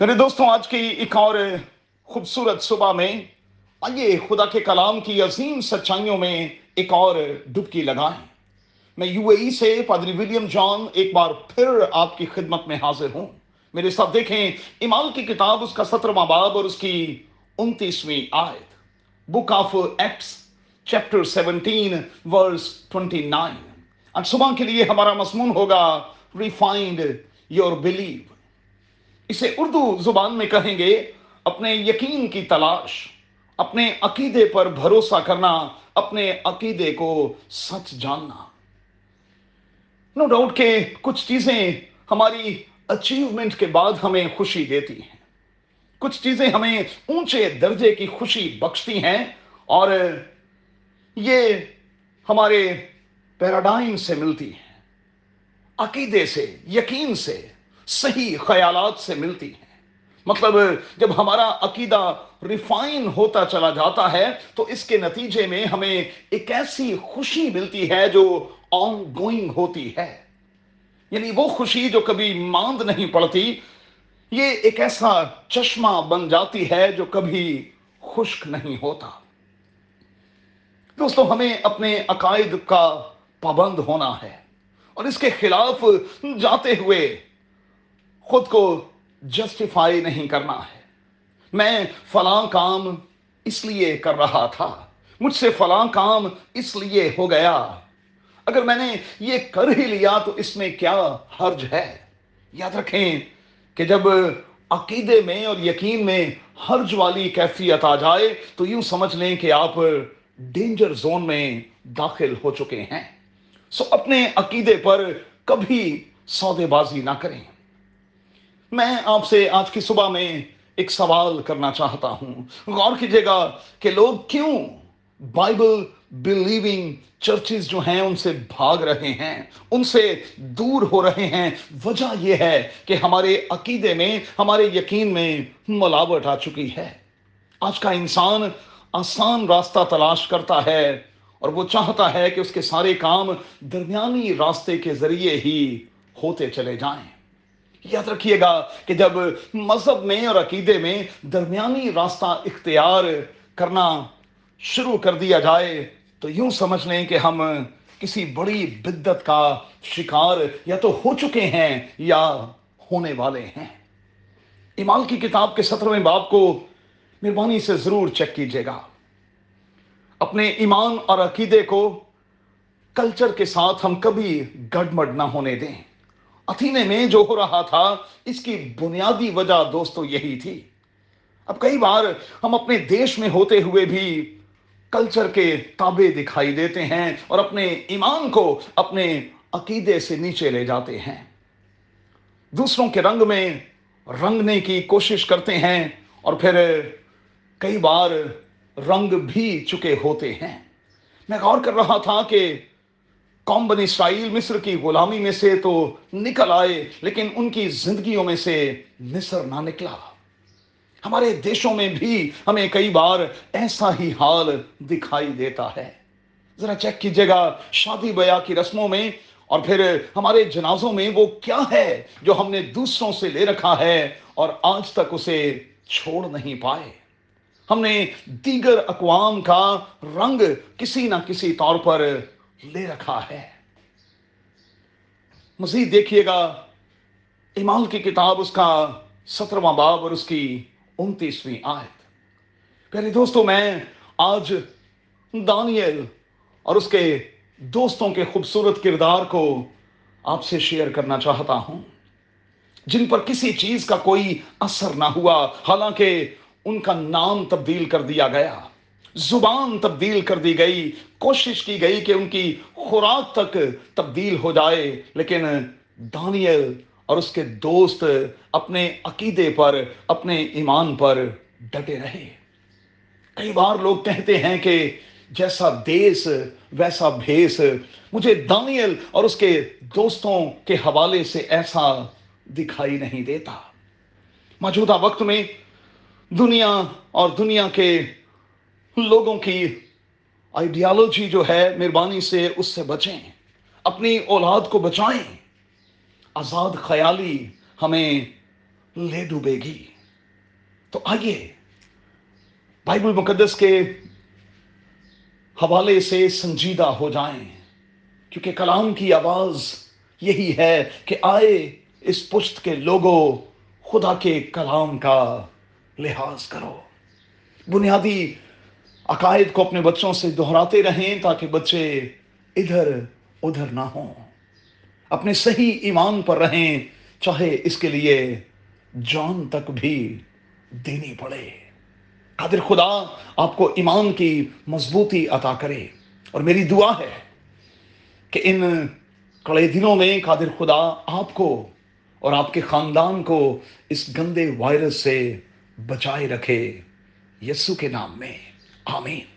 میرے دوستوں، آج کی ایک اور خوبصورت صبح میں آئیے خدا کے کلام کی عظیم سچائیوں میں ایک اور ڈبکی لگائیں میں یو اے ای سے پادری ولیم جان ایک بار پھر آپ کی خدمت میں حاضر ہوں۔ میرے ساتھ دیکھیں ایمال کی کتاب، اس کا سترواں باب اور اس کی انتیسویں آیت۔ Book of Acts chapter seventeen verse twenty nine آج صبح کے لیے ہمارا مضمون ہوگا ریفائنڈ یور بلیو اسے اردو زبان میں کہیں گے، اپنے یقین کی تلاش، اپنے عقیدے پر بھروسہ کرنا، اپنے عقیدے کو سچ جاننا۔ نو ڈاؤٹ کہ کچھ چیزیں ہماری اچیومنٹ کے بعد ہمیں خوشی دیتی ہیں۔ کچھ چیزیں ہمیں اونچے درجے کی خوشی بخشتی ہیں اور یہ ہمارے پیراڈائم سے ملتی ہیں۔ عقیدے سے، یقین سے۔ صحیح خیالات سے ملتی ہیں۔ مطلب جب ہمارا عقیدہ ریفائن ہوتا چلا جاتا ہے تو اس کے نتیجے میں ہمیں ایک ایسی خوشی ملتی ہے جو آن گوئنگ ہوتی ہے۔ یعنی وہ خوشی جو کبھی ماند نہیں پڑتی، یہ ایک ایسا چشمہ بن جاتی ہے جو کبھی خشک نہیں ہوتا۔ دوستو، ہمیں اپنے عقائد کا پابند ہونا ہے اور اس کے خلاف جاتے ہوئے خود کو جسٹیفائی نہیں کرنا ہے۔ میں فلاں کام اس لیے کر رہا تھا۔ مجھ سے فلاں کام اس لیے ہو گیا۔ اگر میں نے یہ کر ہی لیا تو اس میں کیا حرج ہے؟ یاد رکھیں کہ جب عقیدے میں اور یقین میں حرج والی کیفیت آ جائے تو یوں سمجھ لیں کہ آپ ڈینجر زون میں داخل ہو چکے ہیں۔ سو اپنے عقیدے پر کبھی سودے بازی نہ کریں۔ میں آپ سے آج کی صبح میں ایک سوال کرنا چاہتا ہوں۔ غور کیجیے گا کہ لوگ کیوں بائبل بلیونگ چرچز جو ہیں ان سے بھاگ رہے ہیں، ان سے دور ہو رہے ہیں۔ وجہ یہ ہے کہ ہمارے عقیدے میں، ہمارے یقین میں ملاوٹ آ چکی ہے۔ آج کا انسان آسان راستہ تلاش کرتا ہے اور وہ چاہتا ہے کہ اس کے سارے کام درمیانی راستے کے ذریعے ہی ہوتے چلے جائیں۔ یاد رکھیے گا کہ جب مذہب میں اور عقیدے میں درمیانی راستہ اختیار کرنا شروع کر دیا جائے، تو یوں سمجھ لیں کہ ہم کسی بڑی بدت کا شکار یا تو ہو چکے ہیں یا ہونے والے ہیں۔ ایمان کی کتاب کے سترویں باپ کو مہربانی سے ضرور چیک کیجیے گا۔ اپنے ایمان اور عقیدے کو کلچر کے ساتھ ہم کبھی گڑمڑ نہ ہونے دیں۔ اتھینے میں جو ہو رہا تھا، اس کی بنیادی وجہ دوستو یہی تھی۔ اب کئی بار ہم اپنے دیش میں ہوتے ہوئے بھی کلچر کے تابے دکھائی دیتے ہیں اور اپنے ایمان کو اپنے عقیدے سے نیچے لے جاتے ہیں۔ دوسروں کے رنگ میں رنگنے کی کوشش کرتے ہیں اور پھر کئی بار رنگ بھی چکے ہوتے ہیں۔ میں غور کر رہا تھا کہ قوم بن اسرائیل، مصر کی غلامی میں سے تو نکل آئے، لیکن ان کی زندگیوں میں سے مصر نہ نکلا۔ ہمارے دیشوں میں بھی ہمیں کئی بار ایسا ہی حال دکھائی دیتا ہے۔ ذرا چیک کیجیے گا شادی بیاہ کی رسموں میں، اور پھر ہمارے جنازوں میں وہ کیا ہے جو ہم نے دوسروں سے لے رکھا ہے اور آج تک اسے چھوڑ نہیں پائے۔ ہم نے دیگر اقوام کا رنگ کسی نہ کسی طور پر لے رکھا ہے۔ مزید دیکھیے گا ایمان کی کتاب اس کا سترواں باب اور اس کی انتیسویں آیت۔ پہلے دوستوں میں آج دانیل اور اس کے دوستوں کے خوبصورت کردار کو آپ سے شیئر کرنا چاہتا ہوں۔ جن پر کسی چیز کا کوئی اثر نہ ہوا، حالانکہ ان کا نام تبدیل کر دیا گیا۔ زبان تبدیل کر دی گئی، کوشش کی گئی کہ ان کی خوراک تک تبدیل ہو جائے، لیکن دانیل اور اس کے دوست اپنے عقیدے پر، اپنے ایمان پر ڈٹے رہے۔ کئی بار لوگ کہتے ہیں کہ جیسا دیس، ویسا بھیس۔ مجھے دانیل اور اس کے دوستوں کے حوالے سے ایسا دکھائی نہیں دیتا۔ موجودہ وقت میں دنیا اور دنیا کے لوگوں کی آئیڈیالوجی جو ہے مہربانی سے اس سے بچیں، اپنی اولاد کو بچائیں۔ آزاد خیالی ہمیں لے ڈوبے گی۔ تو آئیے، بائبل مقدس کے حوالے سے سنجیدہ ہو جائیں، کیونکہ کلام کی آواز یہی ہے کہ آئے اس پشت کے لوگوں خدا کے کلام کا لحاظ کرو۔ بنیادی عقائد کو اپنے بچوں سے دہراتے رہیں تاکہ بچے ادھر ادھر نہ ہوں۔ اپنے صحیح ایمان پر رہیں، چاہے اس کے لیے جان تک بھی دینی پڑے۔ قادر خدا، آپ کو ایمان کی مضبوطی عطا کرے۔ اور میری دعا ہے کہ ان کڑے دنوں میں قادر خدا آپ کو اور آپ کے خاندان کو اس گندے وائرس سے بچائے رکھے۔ یسو کے نام میں۔ آمین۔